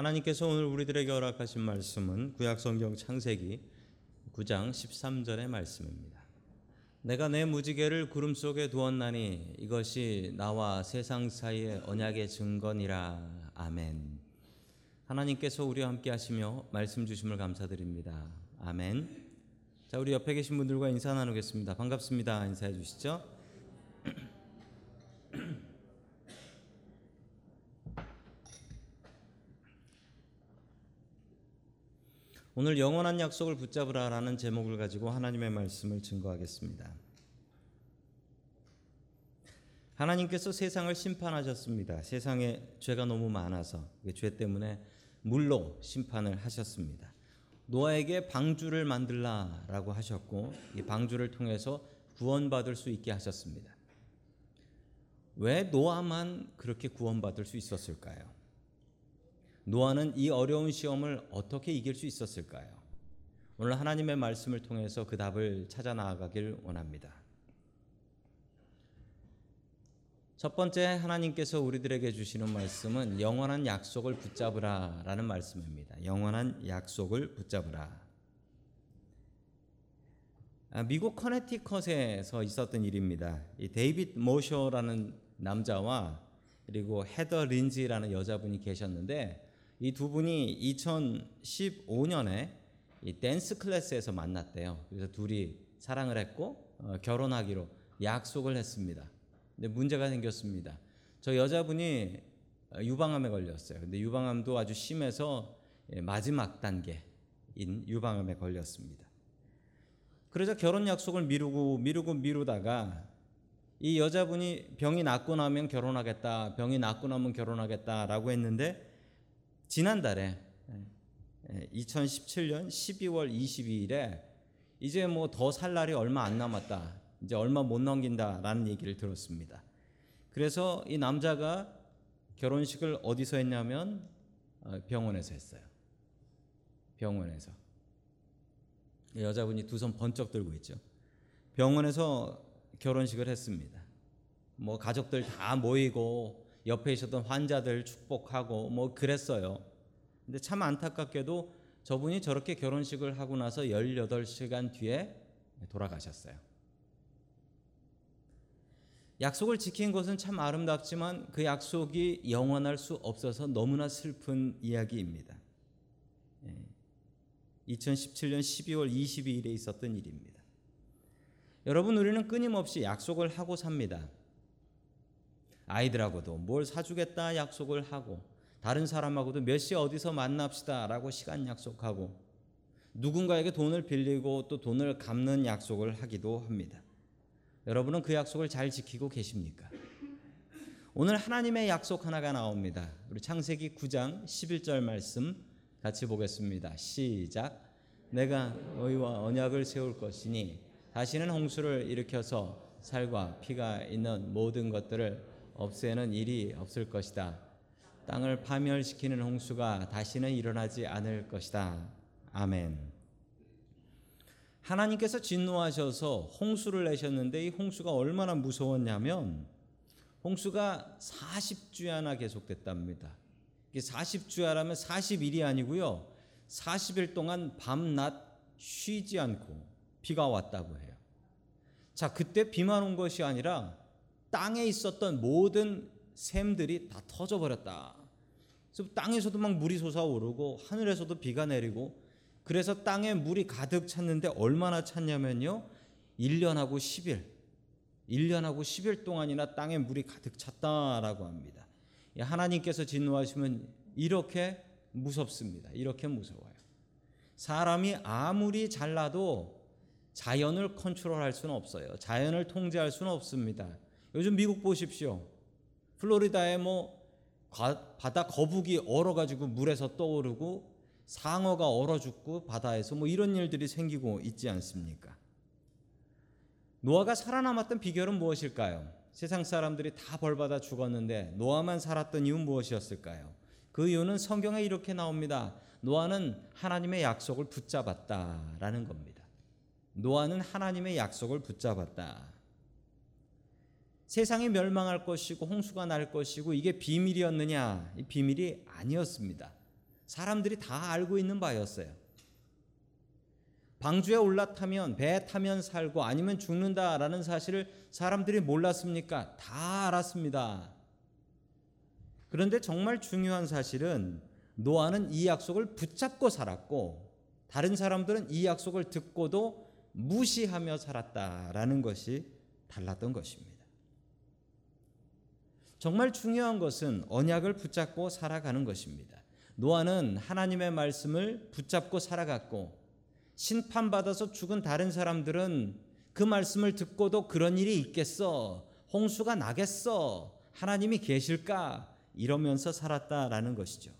하나님께서 오늘 우리들에게 허락하신 말씀은 구약성경 창세기 9장 13절의 말씀입니다. 내가 내 무지개를 구름 속에 두었나니 이것이 나와 세상 사이의 언약의 증거니라. 아멘. 하나님께서 우리와 함께 하시며 말씀 주심을 감사드립니다. 아멘. 자, 우리 옆에 계신 분들과 인사 나누겠습니다. 반갑습니다. 인사해 주시죠. 오늘 영원한 약속을 붙잡으라라는 제목을 가지고 하나님의 말씀을 증거하겠습니다. 하나님께서 세상을 심판하셨습니다. 세상에 죄가 너무 많아서 죄 때문에 물로 심판을 하셨습니다. 노아에게 방주를 만들라라고 하셨고 이 방주를 통해서 구원받을 수 있게 하셨습니다. 왜 노아만 그렇게 구원받을 수 있었을까요? 노아는 이 어려운 시험을 어떻게 이길 수 있었을까요? 오늘 하나님의 말씀을 통해서 그 답을 찾아 나아가길 원합니다. 첫 번째 하나님께서 우리들에게 주시는 말씀은 영원한 약속을 붙잡으라라는 말씀입니다. 영원한 약속을 붙잡으라. 아, 미국 커네티컷에서 있었던 일입니다. 이 데이빗 모셔라는 남자와 그리고 헤더 린지라는 여자분이 계셨는데 이 두 분이 2015년에 이 댄스 클래스에서 만났대요. 그래서 둘이 사랑을 했고 어, 결혼하기로 약속을 했습니다. 근데 문제가 생겼습니다. 저 여자분이 유방암에 걸렸어요. 근데 유방암도 아주 심해서 예, 마지막 단계인 유방암에 걸렸습니다. 그래서 결혼 약속을 미루고 미루고 미루다가 이 여자분이 병이 낫고 나면 결혼하겠다, 병이 낫고 나면 결혼하겠다라고 했는데 지난달에 2017년 12월 22일에 이제 뭐 더 살 날이 얼마 안 남았다. 이제 얼마 못 넘긴다라는 얘기를 들었습니다. 그래서 이 남자가 결혼식을 어디서 했냐면 어, 병원에서 했어요. 병원에서. 여자분이 두 손 번쩍 들고 있죠. 병원에서 결혼식을 했습니다. 뭐 가족들 다 모이고 옆에 있었던 환자들 축복하고 뭐 그랬어요. 근데 참 안타깝게도 저분이 저렇게 결혼식을 하고 나서 18시간 뒤에 돌아가셨어요. 약속을 지킨 것은 참 아름답지만 그 약속이 영원할 수 없어서 너무나 슬픈 이야기입니다. 2017년 12월 22일에 있었던 일입니다. 여러분, 우리는 끊임없이 약속을 하고 삽니다. 아이들하고도 뭘 사주겠다 약속을 하고, 다른 사람하고도 몇시 어디서 만납시다 라고 시간 약속하고, 누군가에게 돈을 빌리고 또 돈을 갚는 약속을 하기도 합니다. 여러분은 그 약속을 잘 지키고 계십니까? 오늘 하나님의 약속 하나가 나옵니다. 우리 창세기 9장 11절 말씀 같이 보겠습니다. 시작. 내가 너희와 언약을 세울 것이니 다시는 홍수를 일으켜서 살과 피가 있는 모든 것들을 없애는 일이 없을 것이다. 땅을 파멸시키는 홍수가 다시는 일어나지 않을 것이다. 아멘. 하나님께서 진노하셔서 홍수를 내셨는데 이 홍수가 얼마나 무서웠냐면 홍수가 40주야나 계속됐답니다. 이게 40주야라면 40일이 아니고요. 40일 동안 밤낮 쉬지 않고 비가 왔다고 해요. 자, 그때 비만 온 것이 아니라 땅에 있었던 모든 샘들이 다 터져 버렸다. 그래서 땅에서도 막 물이 솟아오르고 하늘에서도 비가 내리고 그래서 땅에 물이 가득 찼는데 얼마나 찼냐면요. 1년하고 10일. 1년하고 10일 동안이나 땅에 물이 가득 찼다라고 합니다. 하나님께서 진노하시면 이렇게 무섭습니다. 이렇게 무서워요. 사람이 아무리 잘나도 자연을 컨트롤할 수는 없어요. 자연을 통제할 수는 없습니다. 요즘 미국 보십시오. 플로리다에 뭐 바다 거북이 얼어가지고 물에서 떠오르고 상어가 얼어 죽고 바다에서 뭐 이런 일들이 생기고 있지 않습니까? 노아가 살아남았던 비결은 무엇일까요? 세상 사람들이 다 벌받아 죽었는데 노아만 살았던 이유는 무엇이었을까요? 그 이유는 성경에 이렇게 나옵니다. 노아는 하나님의 약속을 붙잡았다라는 겁니다. 노아는 하나님의 약속을 붙잡았다. 세상이 멸망할 것이고 홍수가 날 것이고 이게 비밀이었느냐? 이 비밀이 아니었습니다. 사람들이 다 알고 있는 바였어요. 방주에 올라타면 배 타면 살고 아니면 죽는다라는 사실을 사람들이 몰랐습니까? 다 알았습니다. 그런데 정말 중요한 사실은 노아는 이 약속을 붙잡고 살았고 다른 사람들은 이 약속을 듣고도 무시하며 살았다라는 것이 달랐던 것입니다. 정말 중요한 것은 언약을 붙잡고 살아가는 것입니다. 노아는 하나님의 말씀을 붙잡고 살아갔고 심판받아서 죽은 다른 사람들은 그 말씀을 듣고도 그런 일이 있겠어. 홍수가 나겠어. 하나님이 계실까? 이러면서 살았다라는 것이죠.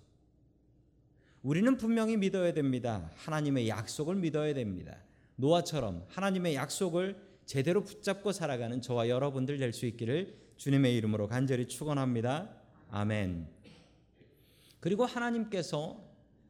우리는 분명히 믿어야 됩니다. 하나님의 약속을 믿어야 됩니다. 노아처럼 하나님의 약속을 제대로 붙잡고 살아가는 저와 여러분들 될 수 있기를 주님의 이름으로 간절히 축원합니다. 아멘. 그리고 하나님께서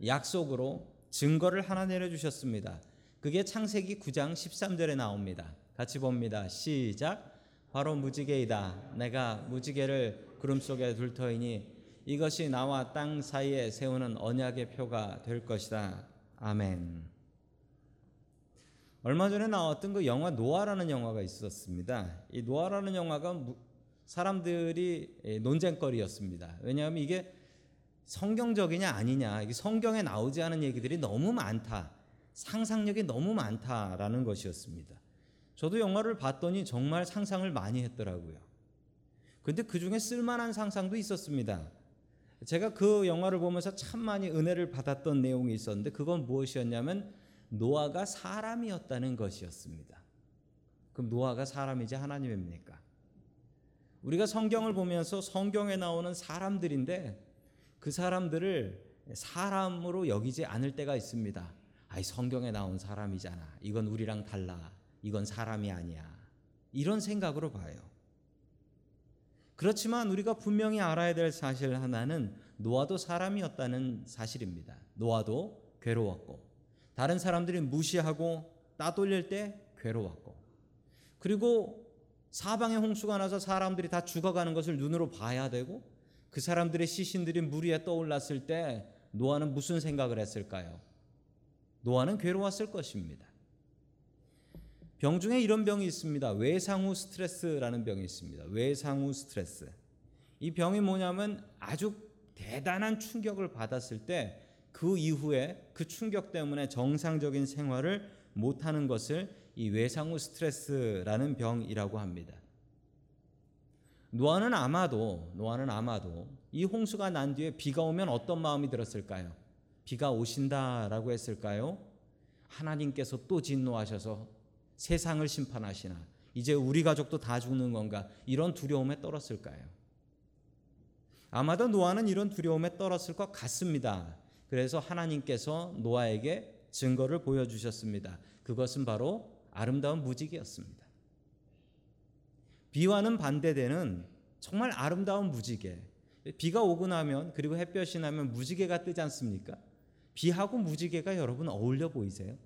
약속으로 증거를 하나 내려 주셨습니다. 그게 창세기 9장 13절에 나옵니다. 같이 봅니다. 시작. 바로 무지개이다. 내가 무지개를 구름 속에 둘 터이니 이것이 나와 땅 사이에 세우는 언약의 표가 될 것이다. 아멘. 얼마 전에 나왔던 그 영화 노아라는 영화가 있었습니다. 이 노아라는 영화가 사람들이 논쟁거리였습니다. 왜냐하면 이게 성경적이냐 아니냐, 이게 성경에 나오지 않은 얘기들이 너무 많다, 상상력이 너무 많다라는 것이었습니다. 저도 영화를 봤더니 정말 상상을 많이 했더라고요. 근데 그 중에 쓸만한 상상도 있었습니다. 제가 그 영화를 보면서 참 많이 은혜를 받았던 내용이 있었는데 그건 무엇이었냐면 노아가 사람이었다는 것이었습니다. 그럼 노아가 사람이지 하나님입니까? 우리가 성경을 보면서 성경에 나오는 사람들인데 그 사람들을 사람으로 여기지 않을 때가 있습니다. 아이 성경에 나온 사람이잖아. 이건 우리랑 달라. 이건 사람이 아니야. 이런 생각으로 봐요. 그렇지만 우리가 분명히 알아야 될 사실 하나는 노아도 사람이었다는 사실입니다. 노아도 괴로웠고 다른 사람들이 무시하고 따돌릴 때 괴로웠고 그리고 사방에 홍수가 나서 사람들이 다 죽어가는 것을 눈으로 봐야 되고 그 사람들의 시신들이 물 위에 떠올랐을 때 노아는 무슨 생각을 했을까요? 노아는 괴로웠을 것입니다. 병 중에 이런 병이 있습니다. 외상후 스트레스라는 병이 있습니다. 외상후 스트레스. 이 병이 뭐냐면 아주 대단한 충격을 받았을 때 그 이후에 그 충격 때문에 정상적인 생활을 못하는 것을 이 외상후 스트레스라는 병이라고 합니다. 노아는 아마도 노아는 아마도 이 홍수가 난 뒤에 비가 오면 어떤 마음이 들었을까요? 비가 오신다라고 했을까요? 하나님께서 또 진노하셔서 세상을 심판하시나 이제 우리 가족도 다 죽는 건가 이런 두려움에 떨었을까요? 아마도 노아는 이런 두려움에 떨었을 것 같습니다. 그래서 하나님께서 노아에게 증거를 보여주셨습니다. 그것은 바로 아름다운 무지개였습니다. 비와는 반대되는 정말 아름다운 무지개. 비가 오고 나면 그리고 햇볕이 나면 무지개가 뜨지 않습니까? 비하고 무지개가 여러분 어울려 보이세요?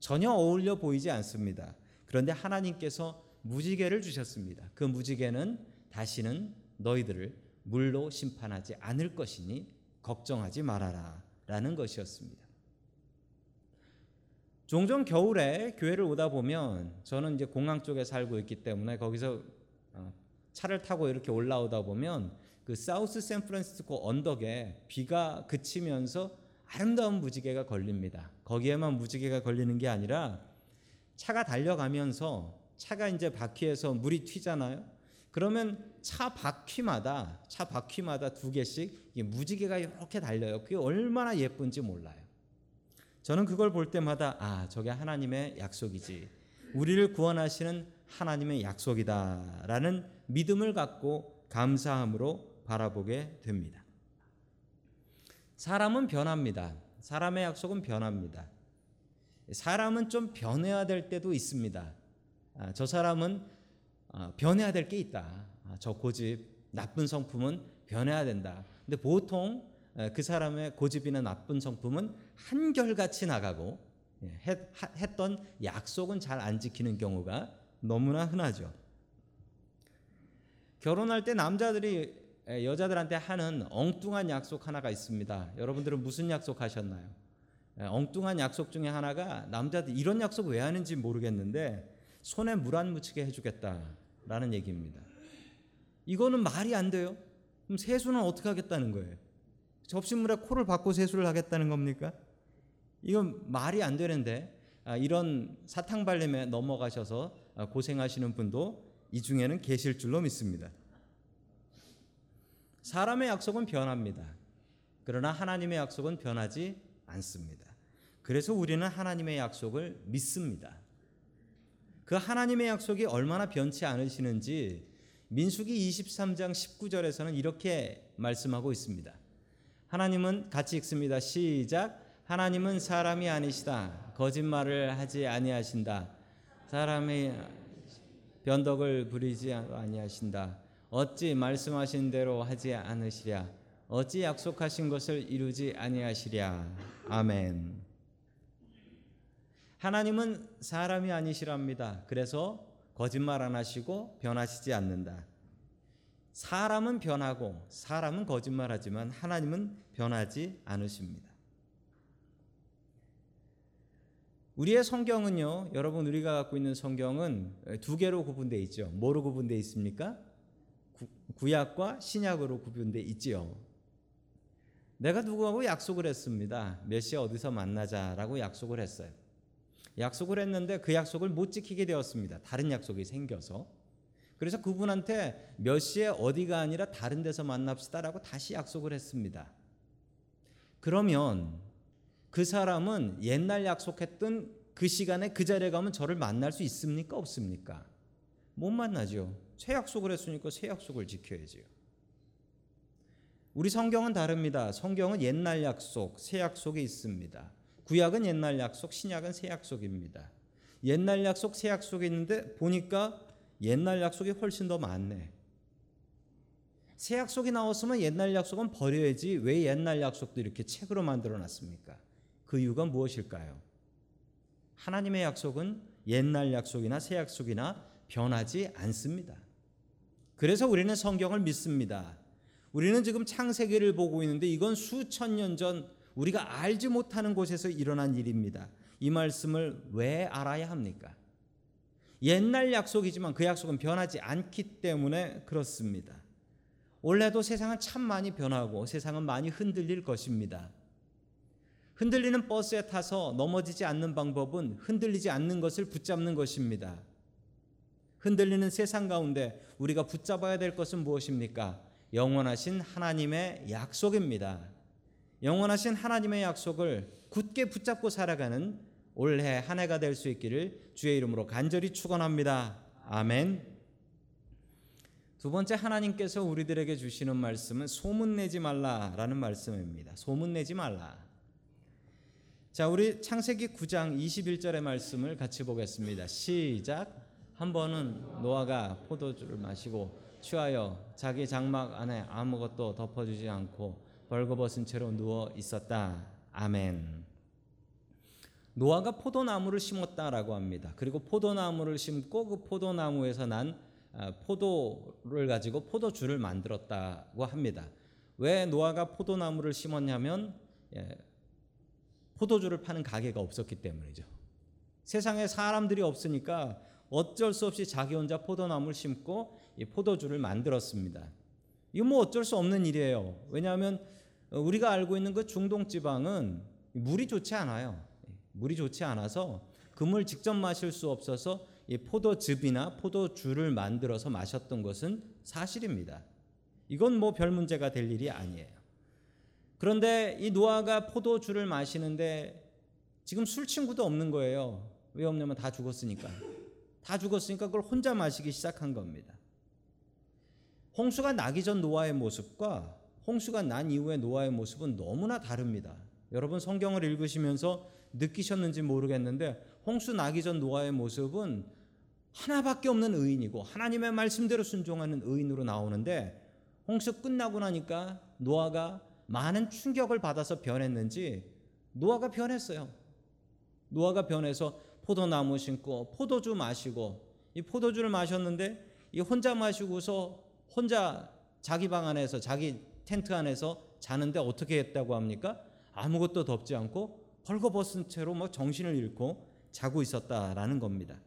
전혀 어울려 보이지 않습니다. 그런데 하나님께서 무지개를 주셨습니다. 그 무지개는 다시는 너희들을 물로 심판하지 않을 것이니 걱정하지 말아라 라는 것이었습니다. 종종 겨울에 교회를 오다 보면 저는 이제 공항 쪽에 살고 있기 때문에 거기서 어, 차를 타고 이렇게 올라오다 보면 그 사우스 샌프란시스코 언덕에 비가 그치면서 아름다운 무지개가 걸립니다. 거기에만 무지개가 걸리는 게 아니라 차가 달려가면서 차가 이제 바퀴에서 물이 튀잖아요. 그러면 차 바퀴마다 차 바퀴마다 두 개씩 무지개가 이렇게 달려요. 그게 얼마나 예쁜지 몰라요. 저는 그걸 볼 때마다 아, 저게 하나님의 약속이지. 우리를 구원하시는 하나님의 약속이다라는 믿음을 갖고 감사함으로 바라보게 됩니다. 사람은 변합니다. 사람의 약속은 변합니다. 사람은 좀 변해야 될 때도 있습니다. 아, 저 사람은 아, 변해야 될 게 있다. 아, 저 고집, 나쁜 성품은 변해야 된다. 근데 보통 그 사람의 고집이나 나쁜 성품은 한결같이 나가고 예, 했던 약속은 잘 안 지키는 경우가 너무나 흔하죠. 결혼할 때 남자들이 에, 여자들한테 하는 엉뚱한 약속 하나가 있습니다. 여러분들은 무슨 약속 하셨나요? 에, 엉뚱한 약속 중에 하나가 남자들 이런 약속 왜 하는지 모르겠는데 손에 물 안 묻히게 해주겠다라는 얘기입니다. 이거는 말이 안 돼요. 그럼 세수는 어떻게 하겠다는 거예요? 접시물에 코를 박고 세수를 하겠다는 겁니까? 이건 말이 안 되는데 아, 이런 사탕 발림에 넘어가셔서 아, 고생하시는 분도 이 중에는 계실 줄로 믿습니다. 사람의 약속은 변합니다. 그러나 하나님의 약속은 변하지 않습니다. 그래서 우리는 하나님의 약속을 믿습니다. 그 하나님의 약속이 얼마나 변치 않으시는지 민수기 23장 19절에서는 이렇게 말씀하고 있습니다. 하나님은 같이 읽습니다. 시작. 하나님은 사람이 아니시다. 거짓말을 하지 아니하신다. 사람의 변덕을 부리지 아니하신다. 어찌 말씀하신 대로 하지 않으시랴. 어찌 약속하신 것을 이루지 아니하시랴. 아멘. 하나님은 사람이 아니시랍니다. 그래서 거짓말 안 하시고 변하시지 않는다. 사람은 변하고 사람은 거짓말하지만 하나님은 변하지 않으십니다. 우리의 성경은요, 여러분 우리가 갖고 있는 성경은 두 개로 구분되어 있죠. 뭐로 구분되어 있습니까? 구, 약과 신약으로 구분되어 있지요. 내가 누구하고 약속을 했습니다. 몇 시에 어디서 만나자라고 약속을 했어요. 약속을 했는데 그 약속을 못 지키게 되었습니다. 다른 약속이 생겨서. 그래서 그분한테 몇 시에 어디가 아니라 다른 데서 만납시다라고 다시 약속을 했습니다. 그러면 그 사람은 옛날 약속했던 그 시간에 그 자리에 가면 저를 만날 수 있습니까? 없습니까? 못 만나죠. 새 약속을 했으니까 새 약속을 지켜야지요. 우리 성경은 다릅니다. 성경은 옛날 약속, 새 약속이 있습니다. 구약은 옛날 약속, 신약은 새 약속입니다. 옛날 약속, 새 약속이 있는데 보니까 옛날 약속이 훨씬 더 많네. 새 약속이 나왔으면 옛날 약속은 버려야지 왜 옛날 약속도 이렇게 책으로 만들어 놨습니까? 그 이유가 무엇일까요? 하나님의 약속은 옛날 약속이나 새 약속이나 변하지 않습니다. 그래서 우리는 성경을 믿습니다. 우리는 지금 창세기를 보고 있는데 이건 수천 년 전 우리가 알지 못하는 곳에서 일어난 일입니다. 이 말씀을 왜 알아야 합니까? 옛날 약속이지만 그 약속은 변하지 않기 때문에 그렇습니다. 올해도 세상은 참 많이 변하고 세상은 많이 흔들릴 것입니다. 흔들리는 버스에 타서 넘어지지 않는 방법은 흔들리지 않는 것을 붙잡는 것입니다. 흔들리는 세상 가운데 우리가 붙잡아야 될 것은 무엇입니까? 영원하신 하나님의 약속입니다. 영원하신 하나님의 약속을 굳게 붙잡고 살아가는 올해 한 해가 될 수 있기를 주의 이름으로 간절히 축원합니다. 아멘. 두 번째 하나님께서 우리들에게 주시는 말씀은 소문 내지 말라라는 말씀입니다. 소문 내지 말라. 자, 우리 창세기 9장 21절의 말씀을 같이 보겠습니다. 시작. 한 번은 노아가 포도주를 마시고 취하여 자기 장막 안에 아무것도 덮어주지 않고 벌거벗은 채로 누워 있었다. 아멘. 노아가 포도나무를 심었다라고 합니다. 그리고 포도나무를 심고 그 포도나무에서 난 아, 포도를 가지고 포도주를 만들었다고 합니다. 왜 노아가 포도나무를 심었냐면 예, 포도주를 파는 가게가 없었기 때문이죠. 세상에 사람들이 없으니까 어쩔 수 없이 자기 혼자 포도나무를 심고 이 포도주를 만들었습니다. 이거 뭐 어쩔 수 없는 일이에요. 왜냐하면 우리가 알고 있는 그 중동 지방은 물이 좋지 않아요. 물이 좋지 않아서 그물 직접 마실 수 없어서 이 포도즙이나 포도주를 만들어서 마셨던 것은 사실입니다. 이건 뭐 별 문제가 될 일이 아니에요. 그런데 이 노아가 포도주를 마시는데 지금 술 친구도 없는 거예요. 왜 없냐면 다 죽었으니까. 다 죽었으니까 그걸 혼자 마시기 시작한 겁니다. 홍수가 나기 전 노아의 모습과 홍수가 난 이후의 노아의 모습은 너무나 다릅니다. 여러분 성경을 읽으시면서 느끼셨는지 모르겠는데 홍수 나기 전 노아의 모습은 하나밖에 없는 의인이고 하나님의 말씀대로 순종하는 의인으로 나오는데 홍수 끝나고 나니까 노아가 많은 충격을 받아서 변했는지 노아가 변했어요. 노아가 변해서 포도나무 심고 포도주 마시고 이 포도주를 마셨는데 이 혼자 마시고서 혼자 자기 방 안에서 자기 텐트 안에서 자는데 어떻게 했다고 합니까? 아무것도 덮지 않고 벌거벗은 채로 뭐 정신을 잃고 자고 있었다라는 겁니다.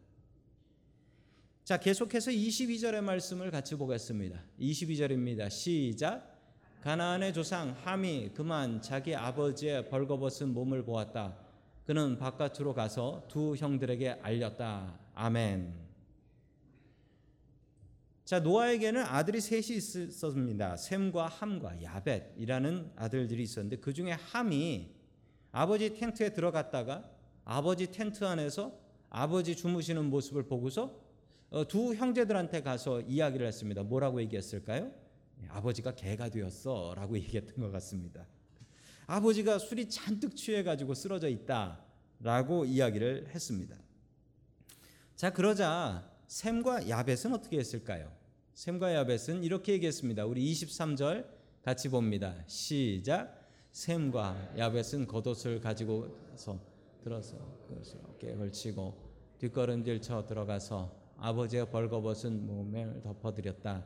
자, 계속해서 22절의 말씀을 같이 보겠습니다. 22절입니다. 시작. 가나안의 조상 함이 그만 자기 아버지의 벌거벗은 몸을 보았다. 그는 바깥으로 가서 두 형들에게 알렸다. 아멘. 자 노아에게는 아들이 셋이 있었습니다. 셈과 함과 야벳이라는 아들들이 있었는데 그 중에 함이 아버지 텐트에 들어갔다가 아버지 텐트 안에서 아버지 주무시는 모습을 보고서 어, 두 형제들한테 가서 이야기를 했습니다. 뭐라고 얘기했을까요? 예, 아버지가 개가 되었어 라고 얘기했던 것 같습니다. 아버지가 술이 잔뜩 취해가지고 쓰러져 있다 라고 이야기를 했습니다. 자 그러자 셈과 야벳은 어떻게 했을까요? 셈과 야벳은 이렇게 얘기했습니다. 우리 23절 같이 봅니다. 시작. 셈과 야벳은 겉옷을 가지고서 들어서 그것을 어깨에 걸치고 뒷걸음질 쳐 들어가서 아버지의 벌거벗은 몸을 덮어드렸다.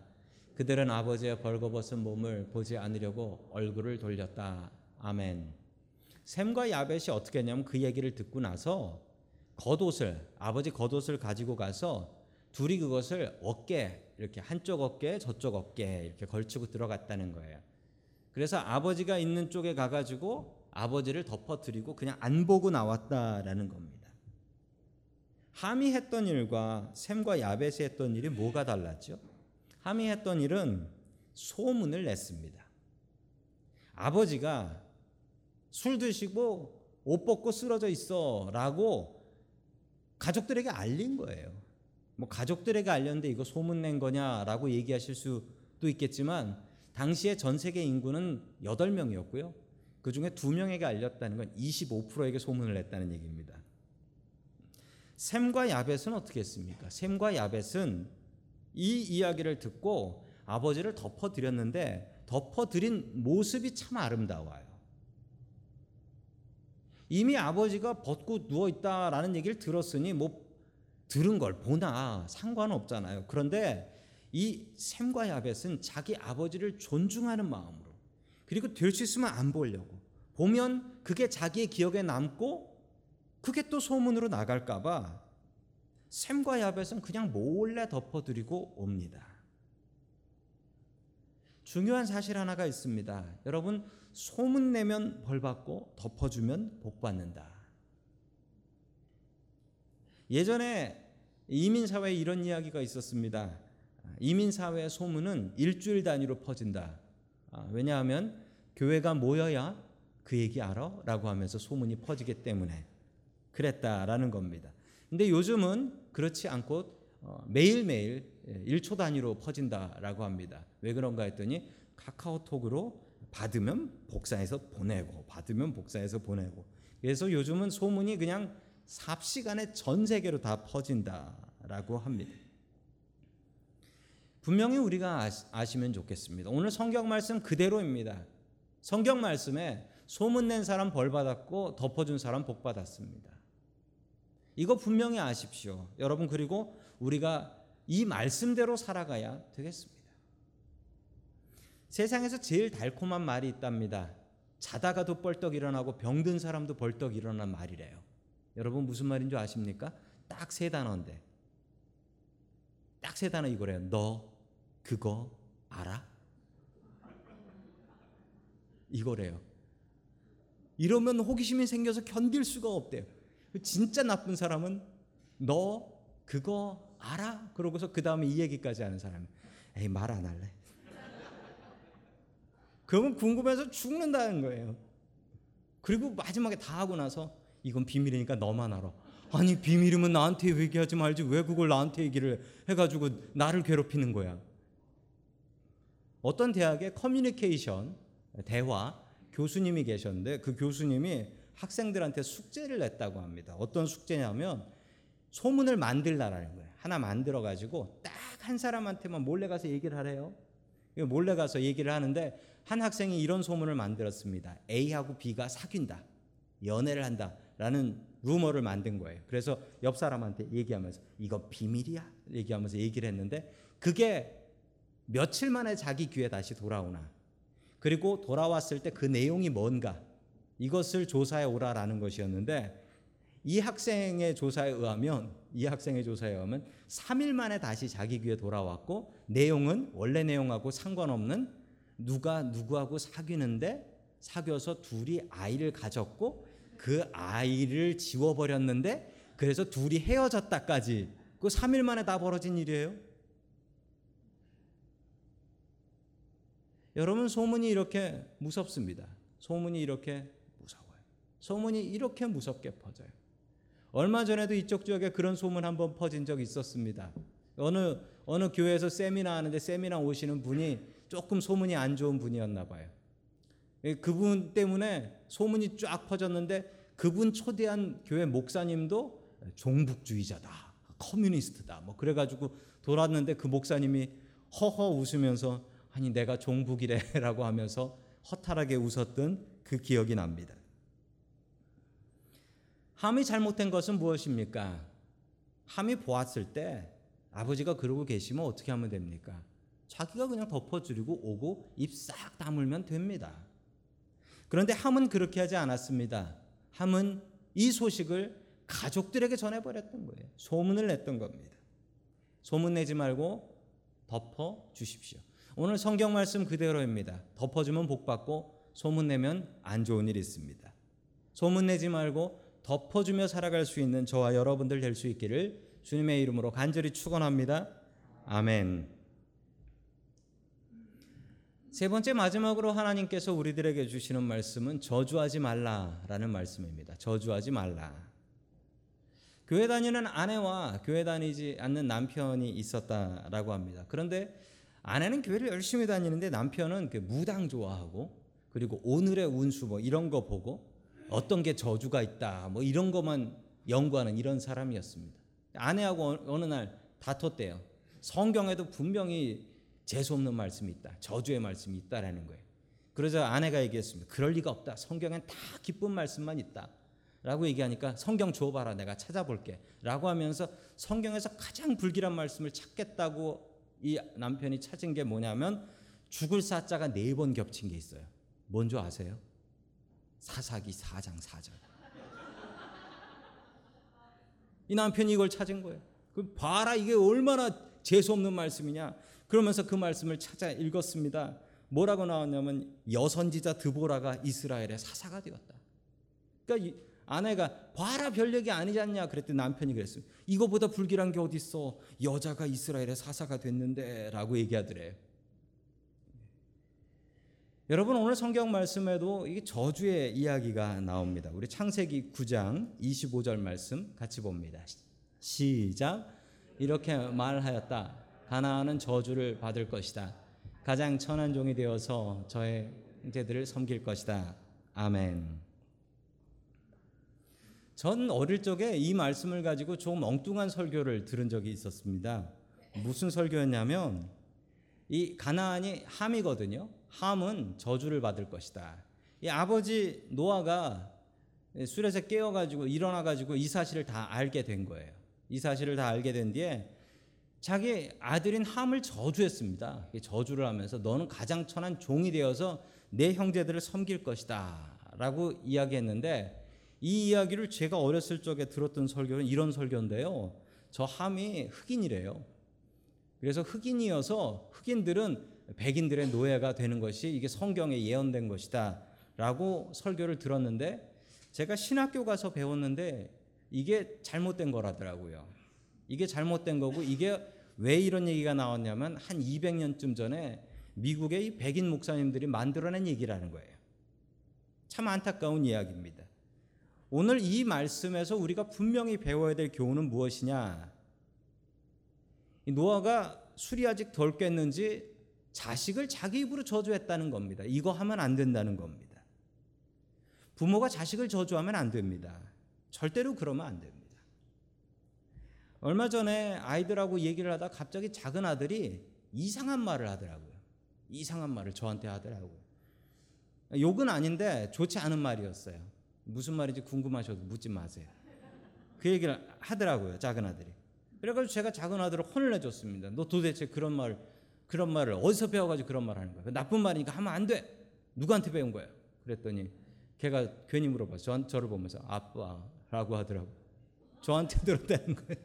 그들은 아버지의 벌거벗은 몸을 보지 않으려고 얼굴을 돌렸다. 아멘. 셈과 야벳이 어떻게 했냐면 그 얘기를 듣고 나서 겉옷을 아버지 겉옷을 가지고 가서 둘이 그것을 어깨 이렇게 한쪽 어깨 저쪽 어깨 이렇게 걸치고 들어갔다는 거예요. 그래서 아버지가 있는 쪽에 가가지고 아버지를 덮어뜨리고 그냥 안 보고 나왔다라는 겁니다. 함이 했던 일과 샘과 야벳이 했던 일이 뭐가 달랐죠? 함이 했던 일은 소문을 냈습니다. 아버지가 술 드시고 옷 벗고 쓰러져 있어 라고 가족들에게 알린 거예요. 뭐 가족들에게 알렸는데 이거 소문 낸 거냐라고 얘기하실 수도 있겠지만 당시에 전 세계 인구는 8명이었고요. 그 중에 2명에게 알렸다는 건 25%에게 소문을 냈다는 얘기입니다. 샘과 야벳은 어떻게 했습니까? 샘과 야벳은 이 이야기를 듣고 아버지를 덮어드렸는데 덮어드린 모습이 참 아름다워요. 이미 아버지가 벗고 누워 있다라는 얘기를 들었으니 뭐 들은 걸 보나 상관없잖아요. 그런데 이 샘과 야벳은 자기 아버지를 존중하는 마음으로 그리고 될 수 있으면 안 보려고 보면 그게 자기의 기억에 남고 그게 또 소문으로 나갈까봐 샘과 야벳은 그냥 몰래 덮어드리고 옵니다. 중요한 사실 하나가 있습니다. 여러분 소문 내면 벌 받고 덮어주면 복 받는다. 예전에 이민 사회에 이런 이야기가 있었습니다. 이민 사회의 소문은 일주일 단위로 퍼진다. 아, 왜냐하면 교회가 모여야 그 얘기 알아 라고 하면서 소문이 퍼지기 때문에 그랬다라는 겁니다. 근데 요즘은 그렇지 않고 어, 매일매일 1초 단위로 퍼진다라고 합니다. 왜 그런가 했더니 카카오톡으로 받으면 복사해서 보내고 받으면 복사해서 보내고 그래서 요즘은 소문이 그냥 삽시간에 전 세계로 다 퍼진다라고 합니다. 분명히 우리가 아시면 좋겠습니다. 오늘 성경 말씀 그대로입니다. 성경 말씀에 소문낸 사람 벌 받았고 덮어준 사람 복 받았습니다. 이거 분명히 아십시오. 여러분 그리고 우리가 이 말씀대로 살아가야 되겠습니다. 세상에서 제일 달콤한 말이 있답니다. 자다가도 벌떡 일어나고 병든 사람도 벌떡 일어난 말이래요. 여러분 무슨 말인 줄 아십니까? 딱 세 단어인데. 딱 세 단어 이거래요. 너 그거 알아? 이거래요. 이러면 호기심이 생겨서 견딜 수가 없대요. 진짜 나쁜 사람은 너 그거 알아? 그러고서 그 다음에 이 얘기까지 하는 사람. 에이 말 안 할래. 그러면 궁금해서 죽는다는 거예요. 그리고 마지막에 다 하고 나서 이건 비밀이니까 너만 알아. 아니 비밀이면 나한테 얘기하지 말지 왜 그걸 나한테 얘기를 해가지고 나를 괴롭히는 거야. 어떤 대학에 커뮤니케이션 대화 교수님이 계셨는데 그 교수님이 학생들한테 숙제를 냈다고 합니다. 어떤 숙제냐면 소문을 만들라라는 거예요. 하나 만들어 가지고 딱 한 사람한테만 몰래 가서 얘기를 하래요. 몰래 가서 얘기를 하는데 한 학생이 이런 소문을 만들었습니다. A하고 B가 사귄다. 연애를 한다라는 루머를 만든 거예요. 그래서 옆 사람한테 얘기하면서 이거 비밀이야 얘기하면서 얘기를 했는데 그게 며칠 만에 자기 귀에 다시 돌아오나? 그리고 돌아왔을 때 그 내용이 뭔가? 이것을 조사해 오라라는 것이었는데 이 학생의 조사에 의하면 이 학생의 조사에 의하면 3일 만에 다시 자기 귀에 돌아왔고 내용은 원래 내용하고 상관없는 누가 누구하고 사귀는데 사귀어서 둘이 아이를 가졌고 그 아이를 지워버렸는데 그래서 둘이 헤어졌다까지. 그 3일 만에 다 벌어진 일이에요. 여러분 소문이 이렇게 무섭습니다. 소문이 이렇게 무서워요. 소문이 이렇게 무섭게 퍼져요. 얼마 전에도 이쪽 지역에 그런 소문 한번 퍼진 적 있었습니다. 어느 어느 교회에서 세미나 하는데 세미나 오시는 분이 조금 소문이 안 좋은 분이었나 봐요. 예, 그분 때문에 소문이 쫙 퍼졌는데 그분 초대한 교회 목사님도 종북주의자다, 커뮤니스트다, 뭐 그래가지고 돌았는데 그 목사님이 허허 웃으면서 아니 내가 종북이래라고 하면서 허탈하게 웃었던 그 기억이 납니다. 함이 잘못된 것은 무엇입니까? 함이 보았을 때 아버지가 그러고 계시면 어떻게 하면 됩니까? 자기가 그냥 덮어주리고 오고 입 싹 다물면 됩니다. 그런데 함은 그렇게 하지 않았습니다. 함은 이 소식을 가족들에게 전해버렸던 거예요. 소문을 냈던 겁니다. 소문 내지 말고 덮어 주십시오. 오늘 성경 말씀 그대로입니다. 덮어주면 복 받고 소문 내면 안 좋은 일이 있습니다. 소문 내지 말고 덮어주며 살아갈 수 있는 저와 여러분들 될 수 있기를 주님의 이름으로 간절히 축원합니다. 아멘. 세 번째 마지막으로 하나님께서 우리들에게 주시는 말씀은 저주하지 말라라는 말씀입니다. 저주하지 말라. 교회 다니는 아내와 교회 다니지 않는 남편이 있었다라고 합니다. 그런데 아내는 교회를 열심히 다니는데 남편은 그 무당 좋아하고 그리고 오늘의 운수 뭐 이런 거 보고 어떤 게 저주가 있다 뭐 이런 것만 연구하는 이런 사람이었습니다. 아내하고 어느 날 다퉜대요. 성경에도 분명히 재수 없는 말씀이 있다. 저주의 말씀이 있다라는 거예요. 그러자 아내가 얘기했습니다. 그럴 리가 없다. 성경엔 다 기쁜 말씀만 있다. 라고 얘기하니까 성경 줘봐라 내가 찾아볼게 라고 하면서 성경에서 가장 불길한 말씀을 찾겠다고 이 남편이 찾은 게 뭐냐면 죽을 사자가 네 번 겹친 게 있어요 뭔지 아세요? 사사기 4장 4절 이 남편이 이걸 찾은 거예요 그 봐라 이게 얼마나 재수 없는 말씀이냐 그러면서 그 말씀을 찾아 읽었습니다. 뭐라고 나왔냐면 여선지자 드보라가 이스라엘의 사사가 되었다. 그러니까 아내가 봐라 별 얘기 아니지 않냐 그랬더니 남편이 그랬어요. 이거보다 불길한 게 어디 있어? 여자가 이스라엘의 사사가 됐는데라고 얘기하더래요. 여러분 오늘 성경 말씀에도 이게 저주의 이야기가 나옵니다. 우리 창세기 9장 25절 말씀 같이 봅니다. 시작. 이렇게 말하였다. 가나안은 저주를 받을 것이다. 가장 천한 종이 되어서 저의 형제들을 섬길 것이다. 아멘. 전 어릴 적에 이 말씀을 가지고 좀 엉뚱한 설교를 들은 적이 있었습니다. 무슨 설교였냐면 이 가나안이 함이거든요. 함은 저주를 받을 것이다. 이 아버지 노아가 술에서 깨어가지고 일어나가지고 이 사실을 다 알게 된 거예요. 이 사실을 다 알게 된 뒤에 자기 아들인 함을 저주했습니다. 저주를 하면서 너는 가장 천한 종이 되어서 내 형제들을 섬길 것이다. 라고 이야기했는데 이 이야기를 제가 어렸을 적에 들었던 설교는 이런 설교인데요. 저 함이 흑인이래요. 그래서 흑인이어서 흑인들은 백인들의 노예가 되는 것이 이게 성경에 예언된 것이다. 라고 설교를 들었는데 제가 신학교 가서 배웠는데 이게 잘못된 거라더라고요. 이게 잘못된 거고 이게 왜 이런 얘기가 나왔냐면 한 200년쯤 전에 미국의 백인 목사님들이 만들어낸 얘기라는 거예요. 참 안타까운 이야기입니다. 오늘 이 말씀에서 우리가 분명히 배워야 될 교훈은 무엇이냐? 노아가 술이 아직 덜 깼는지 자식을 자기 입으로 저주했다는 겁니다. 이거 하면 안 된다는 겁니다. 부모가 자식을 저주하면 안 됩니다. 절대로 그러면 안 됩니다. 얼마 전에 아이들하고 얘기를 하다 갑자기 작은 아들이 이상한 말을 하더라고요. 이상한 말을 저한테 하더라고요. 욕은 아닌데 좋지 않은 말이었어요. 무슨 말인지 궁금하셔도 묻지 마세요. 그 얘기를 하더라고요, 작은 아들이. 그래가지고 제가 작은 아들을 혼을 내줬습니다. 너 도대체 그런 말 그런 말을 어디서 배워가지고 그런 말 하는 거야? 그 나쁜 말이니까 하면 안 돼. 누구한테 배운 거예요? 그랬더니 걔가 괜히 물어봐. 저, 저를 보면서 아빠라고 하더라고. 저한테 들었다는 거예요.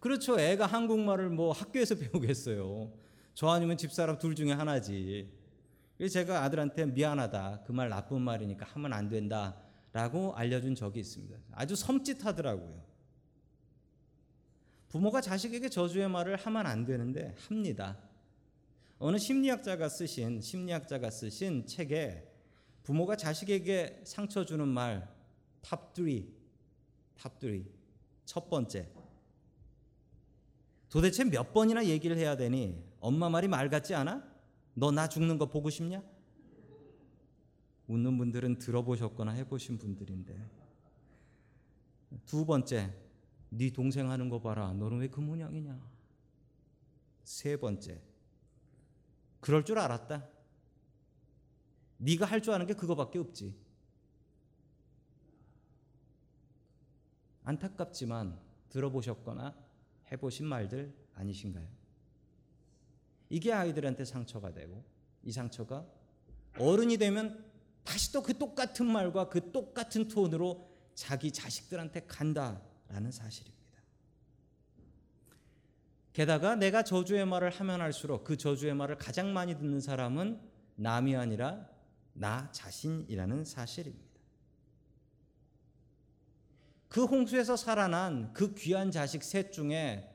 그렇죠. 애가 한국말을 뭐 학교에서 배우겠어요. 저 아니면 집사람 둘 중에 하나지. 그래서 제가 아들한테 미안하다. 그 말 나쁜 말이니까 하면 안 된다. 라고 알려준 적이 있습니다. 아주 섬찟하더라고요. 부모가 자식에게 저주의 말을 하면 안 되는데 합니다. 어느 심리학자가 쓰신 심리학자가 쓰신 책에 부모가 자식에게 상처 주는 말 top 3, top 3. 첫 번째. 도대체 몇 번이나 얘기를 해야 되니 엄마 말이 말 같지 않아? 너 나 죽는 거 보고 싶냐? 웃는 분들은 들어보셨거나 해보신 분들인데. 두 번째 네 동생 하는 거 봐라. 너는 왜 그 모양이냐? 세 번째 그럴 줄 알았다. 네가 할 줄 아는 게 그거밖에 없지. 안타깝지만 들어보셨거나 해보신 말들 아니신가요? 이게 아이들한테 상처가 되고 이 상처가 어른이 되면 다시 또 그 똑같은 말과 그 똑같은 톤으로 자기 자식들한테 간다라는 사실입니다. 게다가 내가 저주의 말을 하면 할수록 그 저주의 말을 가장 많이 듣는 사람은 남이 아니라 나 자신이라는 사실입니다. 그 홍수에서 살아난 그 귀한 자식 셋 중에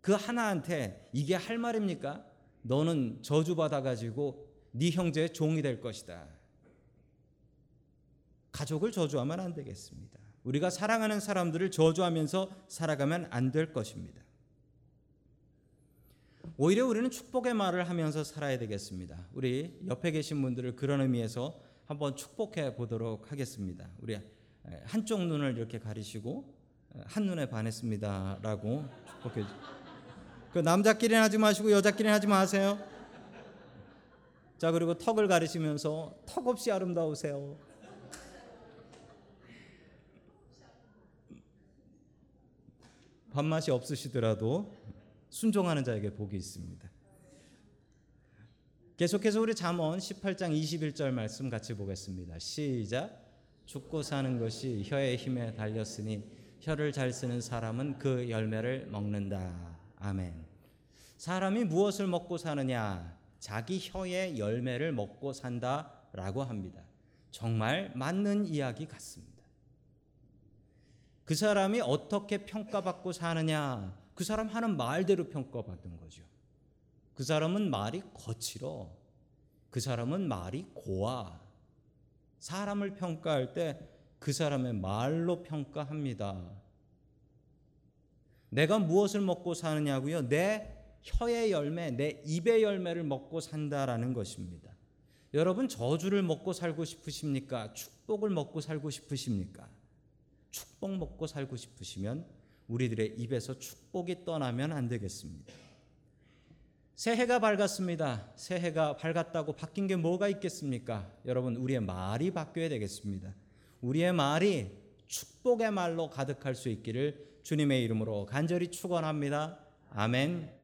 그 하나한테 이게 할 말입니까? 너는 저주받아 가지고 네 형제의 종이 될 것이다. 가족을 저주하면 안 되겠습니다. 우리가 사랑하는 사람들을 저주하면서 살아가면 안 될 것입니다. 오히려 우리는 축복의 말을 하면서 살아야 되겠습니다. 우리 옆에 계신 분들을 그런 의미에서 한번 축복해 보도록 하겠습니다. 우리 한쪽 눈을 이렇게 가리시고 한 눈에 반했습니다라고 축복해 주. 그 남자끼리는 하지 마시고 여자끼리는 하지 마세요. 자 그리고 턱을 가리시면서 턱 없이 아름다우세요. 밥맛이 없으시더라도 순종하는 자에게 복이 있습니다. 계속해서 우리 잠언 18장 21절 말씀 같이 보겠습니다. 시작. 죽고 사는 것이 혀의 힘에 달렸으니 혀를 잘 쓰는 사람은 그 열매를 먹는다. 아멘. 사람이 무엇을 먹고 사느냐? 자기 혀의 열매를 먹고 산다라고 합니다. 정말 맞는 이야기 같습니다. 그 사람이 어떻게 평가받고 사느냐? 그 사람 하는 말대로 평가받는 거죠. 그 사람은 말이 거칠어. 그 사람은 말이 고와. 사람을 평가할 때 그 사람의 말로 평가합니다. 내가 무엇을 먹고 사느냐고요? 내 혀의 열매, 내 입의 열매를 먹고 산다라는 것입니다. 여러분 저주를 먹고 살고 싶으십니까? 축복을 먹고 살고 싶으십니까? 축복 먹고 살고 싶으시면 우리들의 입에서 축복이 떠나면 안 되겠습니다. 새해가 밝았습니다. 새해가 밝았다고 바뀐 게 뭐가 있겠습니까? 여러분, 우리의 말이 바뀌어야 되겠습니다. 우리의 말이 축복의 말로 가득할 수 있기를 주님의 이름으로 간절히 축원합니다. 아멘.